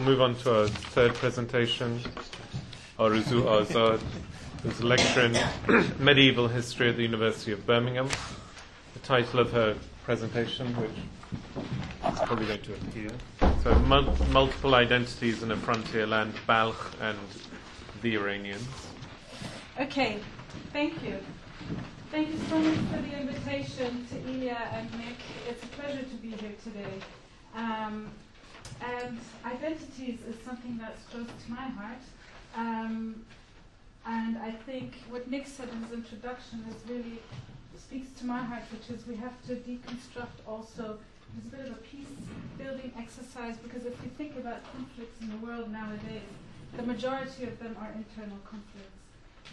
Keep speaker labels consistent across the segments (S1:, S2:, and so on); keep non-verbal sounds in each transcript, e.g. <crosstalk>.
S1: Move on to our third presentation, Arezou Azad, who's a lecturer in medieval history at the University of Birmingham. The title of her presentation, which is probably going to appear. So, mul- multiple identities in a frontier land, Balkh and the Iranians.
S2: Okay, thank you. Thank you so much for the invitation to Ilya and Nick. It's a pleasure to be here today. Um, and identities is something that's close to my heart. Um, and I think what Nick said in his introduction is really speaks to my heart, which is we have to deconstruct also. It's a bit of a peace building exercise because if you think about conflicts in the world nowadays, the majority of them are internal conflicts.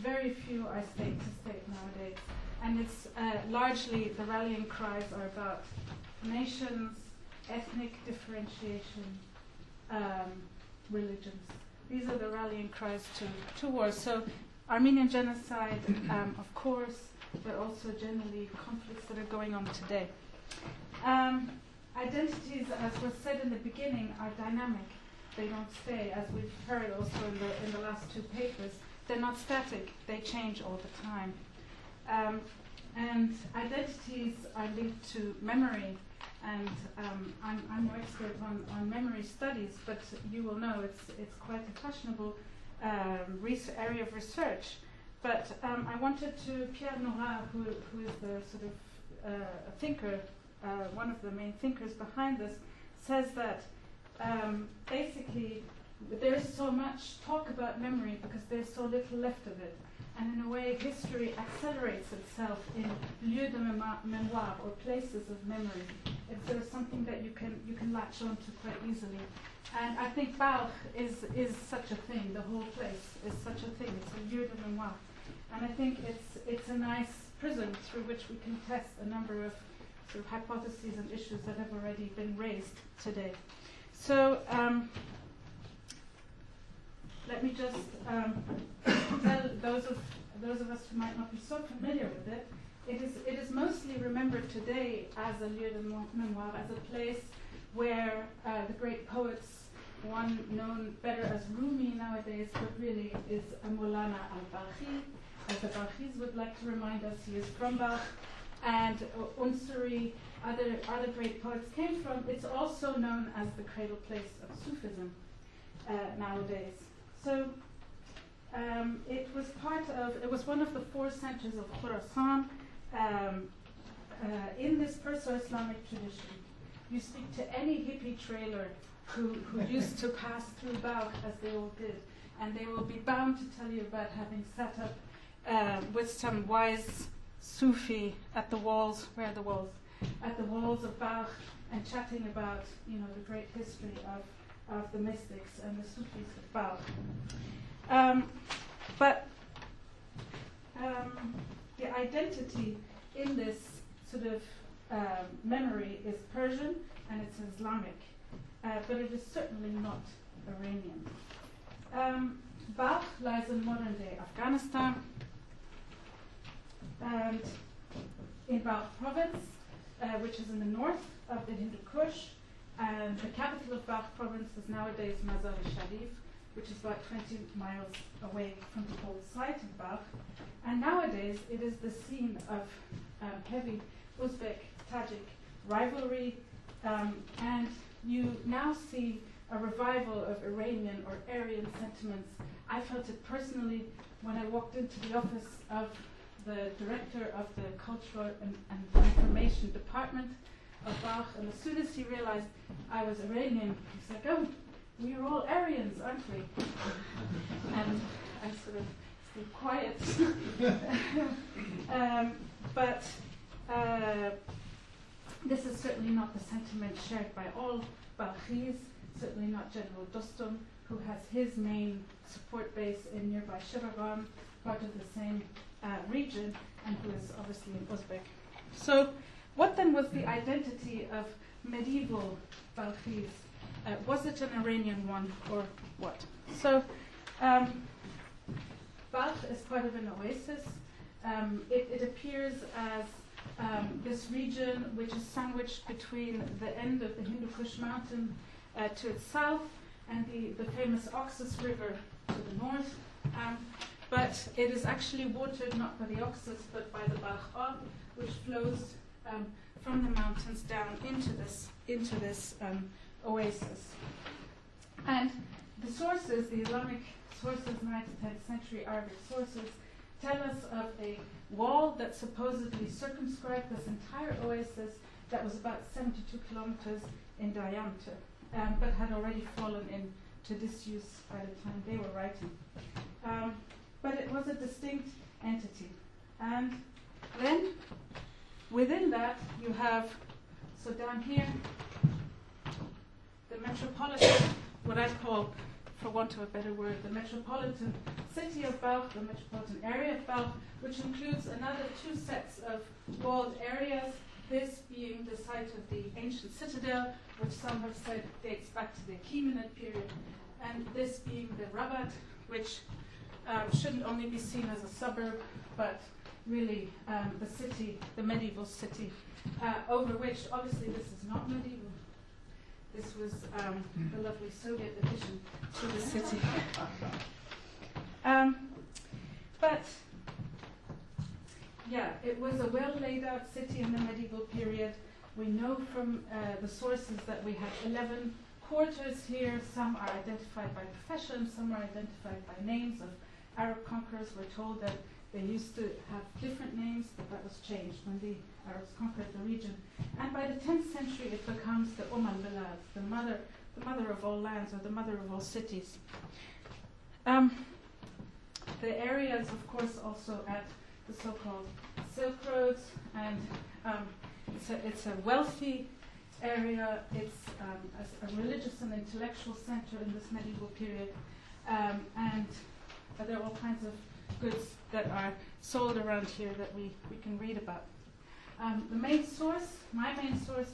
S2: Very few are state to state nowadays. And it's uh, largely the rallying cries are about nations, ethnic differentiation, um, religions. These are the rallying cries to, to war. So, Armenian genocide, um, of course, but also generally conflicts that are going on today. Um, identities, as was said in the beginning, are dynamic. They don't stay, as we've heard also in the, in the last two papers. They're not static, they change all the time. Um, and identities are linked to memory, and um, I'm, I'm expert on, on memory studies, but you will know it's, it's quite a fashionable um, area of research. But um, I wanted to, Pierre Nora, who, who is the sort of uh, thinker, uh, one of the main thinkers behind this, says that um, basically there is so much talk about memory because there's so little left of it. And in a way, history accelerates itself in lieux de mémoire or places of memory. It's there's something that you can you can latch onto quite easily. And I think Balkh is is such a thing. The whole place is such a thing. It's a lieu de mémoire. And I think it's it's a nice prism through which we can test a number of sort of hypotheses and issues that have already been raised today. So. Um, let me just um, <coughs> tell those of those of us who might not be so familiar with it. It is it is mostly remembered today as a lieu de mémoire, as a place where uh, the great poets, one known better as Rumi nowadays, but really is Maulana al-Balkhi, as the Balkhis would like to remind us, he is from Balkh, and uh, Unsuri, other other great poets came from. It's also known as the cradle place of Sufism uh, nowadays. So um, it was part of, it was one of the four centers of Khorasan um, uh, in this Perso-Islamic tradition. You speak to any hippie trailer who, who used to pass through Balkh as they all did, and they will be bound to tell you about having sat up uh, with some wise Sufi at the walls, where the walls? At the walls of Balkh and chatting about, you know, the great history of of the mystics and the Sufis of Balkh. Um, but um, the identity in this sort of um, memory is Persian and it's Islamic, uh, but it is certainly not Iranian. Um, Balkh lies in modern day Afghanistan and in Balkh province, uh, which is in the north of the Hindu Kush, and the capital of Balkh province is nowadays Mazar-e-Sharif, which is about 20 miles away from the old site of Balkh. And nowadays it is the scene of um, heavy Uzbek Tajik rivalry, um, and you now see a revival of Iranian or Aryan sentiments. I felt it personally when I walked into the office of the director of the Cultural and, and Information Department of Balkh, and as soon as he realized I was Iranian, he's like, "Oh, we are all Aryans, aren't we?" and I sort of stayed quiet. <laughs> um, but uh, this is certainly not the sentiment shared by all Balkhis. Certainly not General Dostum, who has his main support base in nearby Sheberghan, part of the same uh, region, and who is obviously in Uzbek. So. What then was the identity of medieval Balkhis? Uh, was it an Iranian one or what? So, um, Balkh is part of an oasis. Um, it, it, appears as um, this region which is sandwiched between the end of the Hindu Kush mountain uh, to its south and the, the famous Oxus River to the north. Um, but it is actually watered not by the Oxus but by the Balkh which flows um, from the mountains down into this into this um, oasis. And the sources, the Islamic sources, 9th, 10th century Arabic sources, tell us of a wall that supposedly circumscribed this entire oasis that was about 72 kilometers in diameter, um, but had already fallen into disuse by the time they were writing. Um, but it was a distinct entity. And then within that, you have, so down here, the metropolitan, what I call, for want of a better word, the metropolitan city of Balkh, the metropolitan area of Balkh, which includes another two sets of walled areas, this being the site of the ancient citadel, which some have said dates back to the Achaemenid period, and this being the Rabat, which um, shouldn't only be seen as a suburb, but really um, the city, the medieval city, uh, over which obviously this is not medieval. This was um, the lovely Soviet addition to the city. Um, but yeah, it was a well laid out city in the medieval period. We know from uh, the sources that we had 11 quarters here. Some are identified by profession, some are identified by names of Arab conquerors. We're told that they used to have different names, but that was changed when the Arabs conquered the region. And by the 10th century, it becomes the Umm al-Balad, the mother, the mother of all lands, or the mother of all cities. Um, the areas, of course, also at the so-called Silk Roads, and um, it's, a, it's a wealthy area. It's um, a, a, religious and intellectual center in this medieval period, um, and uh, there are all kinds of goods that are sold around here that we, we can read about. Um, the main source, my main source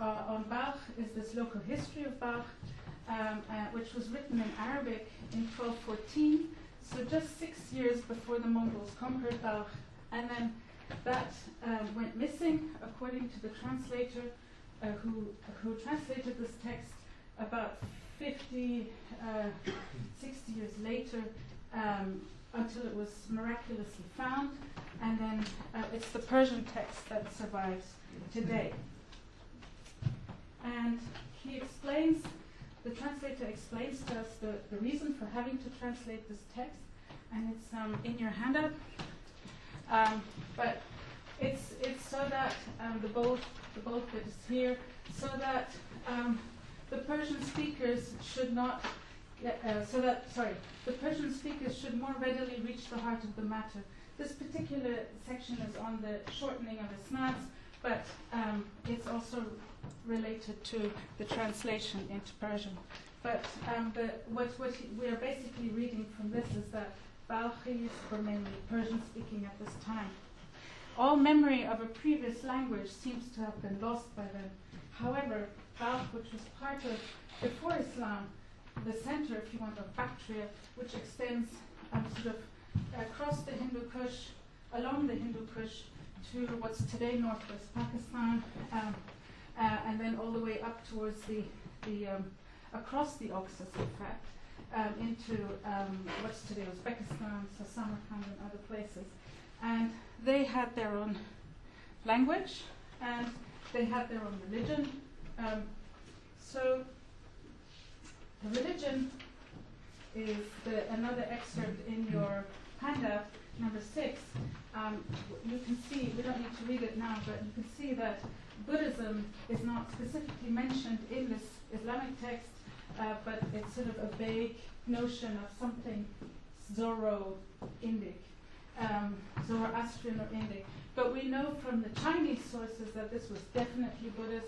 S2: uh, on Balkh, is this local history of Balkh, um, uh, which was written in Arabic in 1214, so just six years before the Mongols conquered Balkh, and then that um, went missing, according to the translator uh, who, who translated this text about 50, uh, 60 years later um, until it was miraculously found, and then uh, it's the Persian text that survives today. And he explains, the translator explains to us the, the reason for having to translate this text, and it's um, in your handout. Um, but it's, it's so that um, the bold the bold bit is here, so that um, the Persian speakers should not uh, so that, sorry, the Persian speakers should more readily reach the heart of the matter. This particular section is on the shortening of isnads, but um, it's also related to the translation into Persian. But um, the, what, what we are basically reading from this is that Balkhis were mainly Persian speaking at this time. All memory of a previous language seems to have been lost by them. However, Balkh, which was part of, before Islam, the center, if you want, of Bactria, which extends um, sort of across the Hindu Kush, along the Hindu Kush, to what's today northwest Pakistan, um, uh, and then all the way up towards the, the um, across the Oxus, in fact, um, into um, what's today Uzbekistan, so Samarkand and other places. And they had their own language, and they had their own religion. Um, so religion is the, another excerpt in your handout, number six. Um, you can see, we don't need to read it now, but you can see that Buddhism is not specifically mentioned in this Islamic text, uh, but it's sort of a vague notion of something Zoro-Indic, um, Zoroastrian or Indic. But we know from the Chinese sources that this was definitely Buddhist.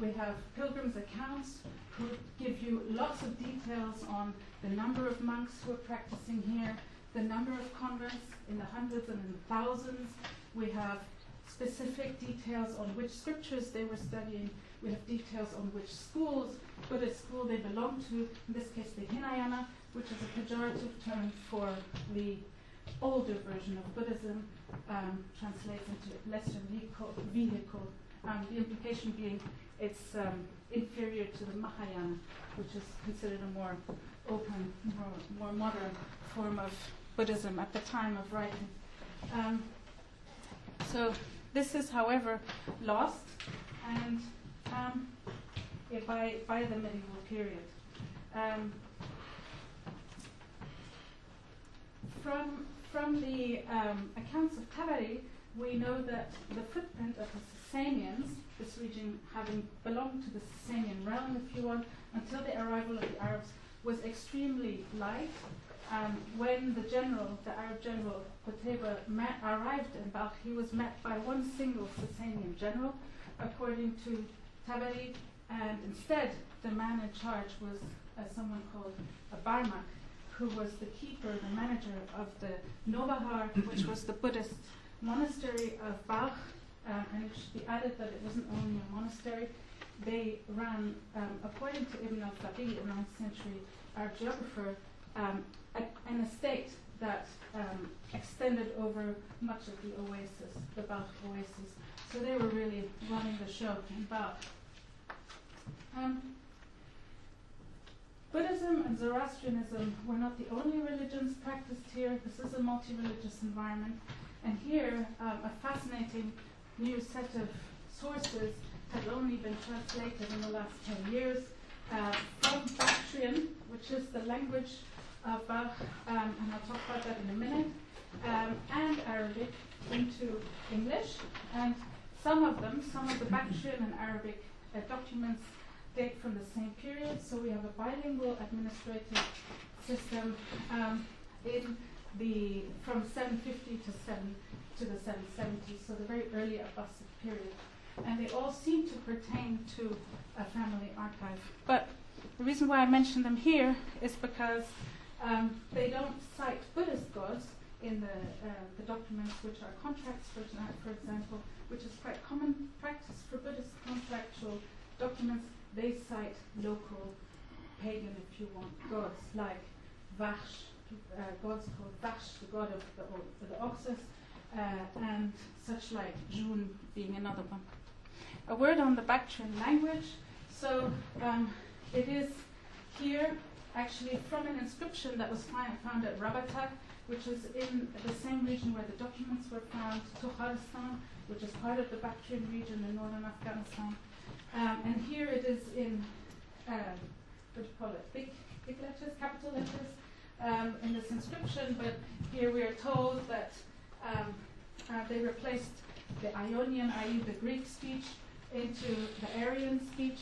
S2: We have pilgrims' accounts who give you lots of details on the number of monks who are practicing here, the number of converts in the hundreds and in the thousands. We have specific details on which scriptures they were studying. We have details on which schools, Buddhist school they belong to, in this case the Hinayana, which is a pejorative term for the older version of Buddhism, um, translates into lesser vehicle. vehicle. Um, the implication being it's um, inferior to the Mahayana, which is considered a more open, more, more modern form of Buddhism at the time of writing. Um, so this is, however, lost, and um, yeah, by by the medieval period. Um, from from the um, accounts of Tabari, we know that the footprint of the Sasanians, this region having belonged to the Sasanian realm, if you want, until the arrival of the Arabs, was extremely light. Um, when the general, the Arab general Qutayba, arrived in Balkh, he was met by one single Sasanian general, according to Tabari, and instead the man in charge was uh, someone called Barmak, who was the keeper, the manager of the Nobahar, which was the Buddhist monastery of Balkh. Um, and it should be added that it wasn't only a monastery. They ran, um, according to Ibn al-Faqih, a 9th century Arab geographer, um, a, an estate that um, extended over much of the oasis, the Balkh oasis. So they were really running the show in Balkh. Um, Buddhism and Zoroastrianism were not the only religions practiced here. This is a multi religious environment. And here, um, a fascinating new set of sources has only been translated in the last 10 years uh, from Bactrian, which is the language of Balkh, um, and I'll talk about that in a minute, um, and Arabic into English. And some of them, some of the Bactrian and Arabic uh, documents date from the same period, so we have a bilingual administrative system um, in the from 750 to 7 to the 770s, so the very early Abbasid period. And they all seem to pertain to a family archive. But the reason why I mention them here is because um, they don't cite Buddhist gods in the, uh, the documents, which are contracts, for, for example, which is quite common practice for Buddhist contractual documents they cite local pagan, if you want, gods like Vash, uh, gods called Vash, the god of the, the oxus, uh, and such like June being another one. A word on the Bactrian language. So um, it is here actually from an inscription that was found at Rabatak, which is in the same region where the documents were found, Tukharistan, which is part of the Bactrian region in northern Afghanistan. Um, and here it is in, um, what do you call it, big, big letters, capital letters um, in this inscription, but here we are told that um, uh, they replaced the Ionian, i.e. the Greek speech, into the Aryan speech.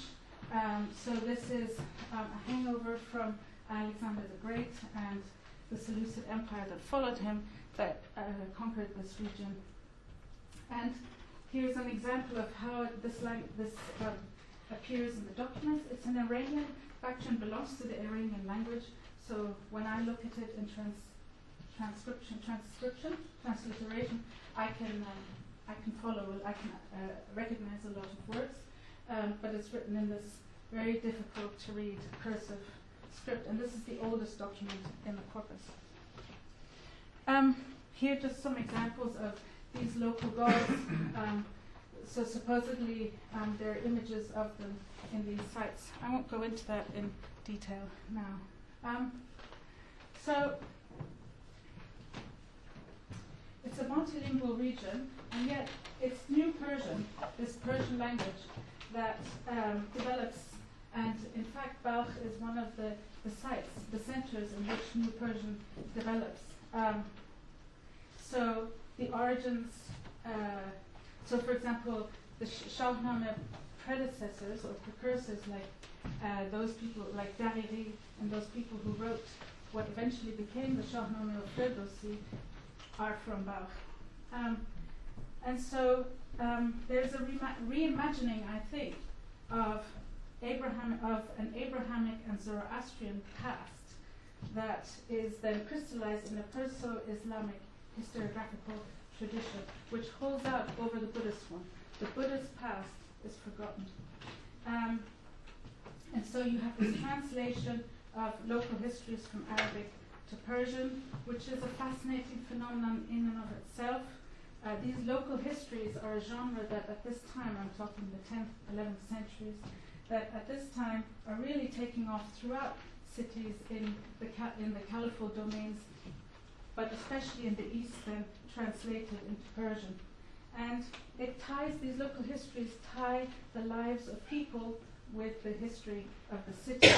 S2: Um, so this is um, a hangover from Alexander the Great and the Seleucid Empire that followed him that uh, conquered this region. And Here's an example of how this, lang- this um, appears in the documents. It's an Iranian, faction belongs to the Iranian language, so when I look at it in trans- transcription, transcription, transliteration, I can, um, I can follow, I can uh, recognize a lot of words, um, but it's written in this very difficult to read cursive script, and this is the oldest document in the corpus. Um, here, just some examples of these local gods. <coughs> Um, so supposedly um, there are images of them in these sites. I won't go into that in detail now. Um, so it's a multilingual region, and yet it's New Persian, this Persian language, that um, develops. And in fact, Balkh is one of the, the sites, the centers in which New Persian develops. Um, so the origins. Uh, so, for example, the Shahnameh predecessors or precursors, like uh, those people, like Daqiqi, and those people who wrote what eventually became the Shahnameh of Ferdowsi, are from Balkh. Um, and so um, there's a reimagining, I think, of Abraham of an Abrahamic and Zoroastrian past that is then crystallized in a Perso-Islamic historiographical tradition, which holds out over the Buddhist one. The Buddhist past is forgotten. Um, and so you have this translation of local histories from Arabic to Persian, which is a fascinating phenomenon in and of itself. Uh, these local histories are a genre that at this time, I'm talking the 10th, 11th centuries, that at this time are really taking off throughout cities in the, ca- in the Caliphal domains, but especially in the East, then translated into Persian. And it ties, these local histories tie the lives of people with the history of the city.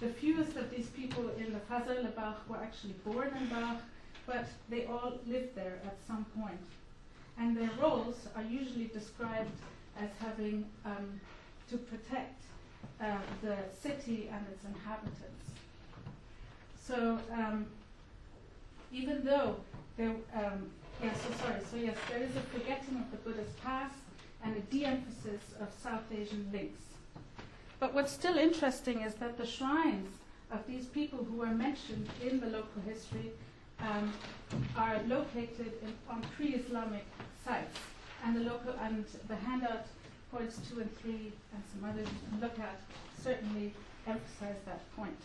S2: The fewest of these people in the Fazl Balkh were actually born in Balkh, but they all lived there at some point. And their roles are usually described as having um, to protect uh, the city and its inhabitants. So um, even though there, um, yeah, so sorry, so yes, there is a forgetting of the Buddha's past and a de-emphasis of South Asian links. But what's still interesting is that the shrines of these people who are mentioned in the local history um, are located in, on pre-Islamic sites, and the local and the handout points two and three and some others you can look at certainly emphasize that point.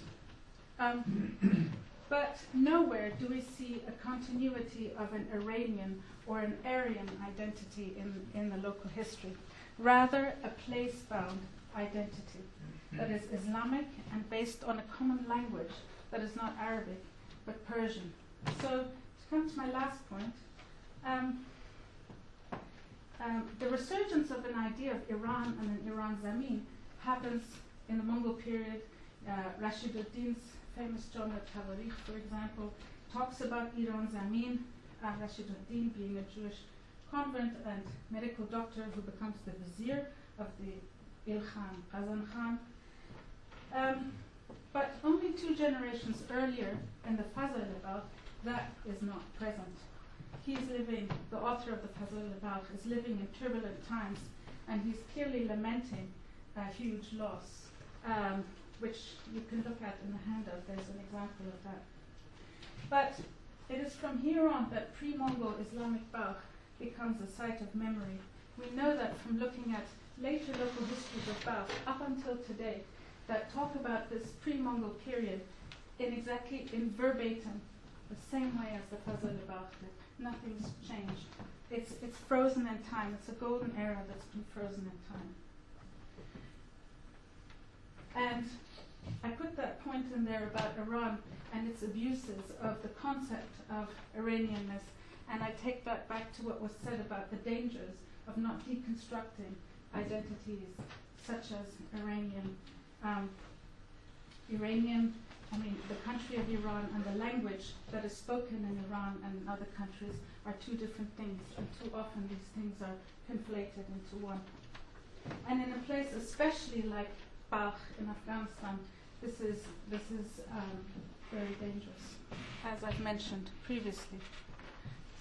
S2: Um, but nowhere do we see a continuity of an Iranian or an Aryan identity in, in the local history, rather a place-bound identity that is Islamic and based on a common language that is not Arabic but Persian. So, to come to my last point, um, um, the resurgence of an idea of Iran and an Iran Zamin happens in the Mongol period. Uh, ad-Din's famous Jami Tawarikh, for example, talks about Iran Zamin, uh, Rashid ad-Din being a Jewish convent and medical doctor who becomes the vizier of the Ilkhan Qazan Khan. Um, but only two generations earlier, in the Fazl Balkh, that is not present. He's living, the author of the Fazl Balkh is living in turbulent times, and he's clearly lamenting a huge loss, um, which you can look at in the handout. There's an example of that. But it is from here on that pre Mongol Islamic Balkh becomes a site of memory. We know that from looking at later local histories of Balkh up until today that talk about this pre Mongol period in exactly in verbatim the same way as the Fazl Balkh did. Nothing's changed. It's, it's frozen in time. It's a golden era that's been frozen in time. And I put that point in there about Iran and its abuses of the concept of Iranianness, and I take that back to what was said about the dangers of not deconstructing identities such as Iranian, um, Iranian, I mean, the country of Iran and the language that is spoken in Iran and in other countries are two different things, and too often these things are conflated into one. And in a place especially like Balkh in Afghanistan, this is, this is um, very dangerous, as I've mentioned previously.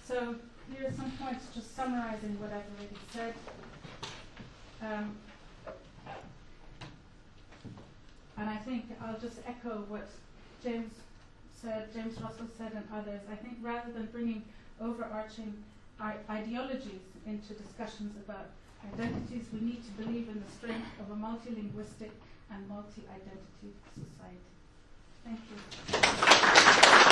S2: So here are some points just summarizing what I've already said. Um, and I think I'll just echo what James said, James Russell said, and others. I think rather than bringing overarching ideologies into discussions about identities, we need to believe in the strength of a multilinguistic and multi identity society. Thank you.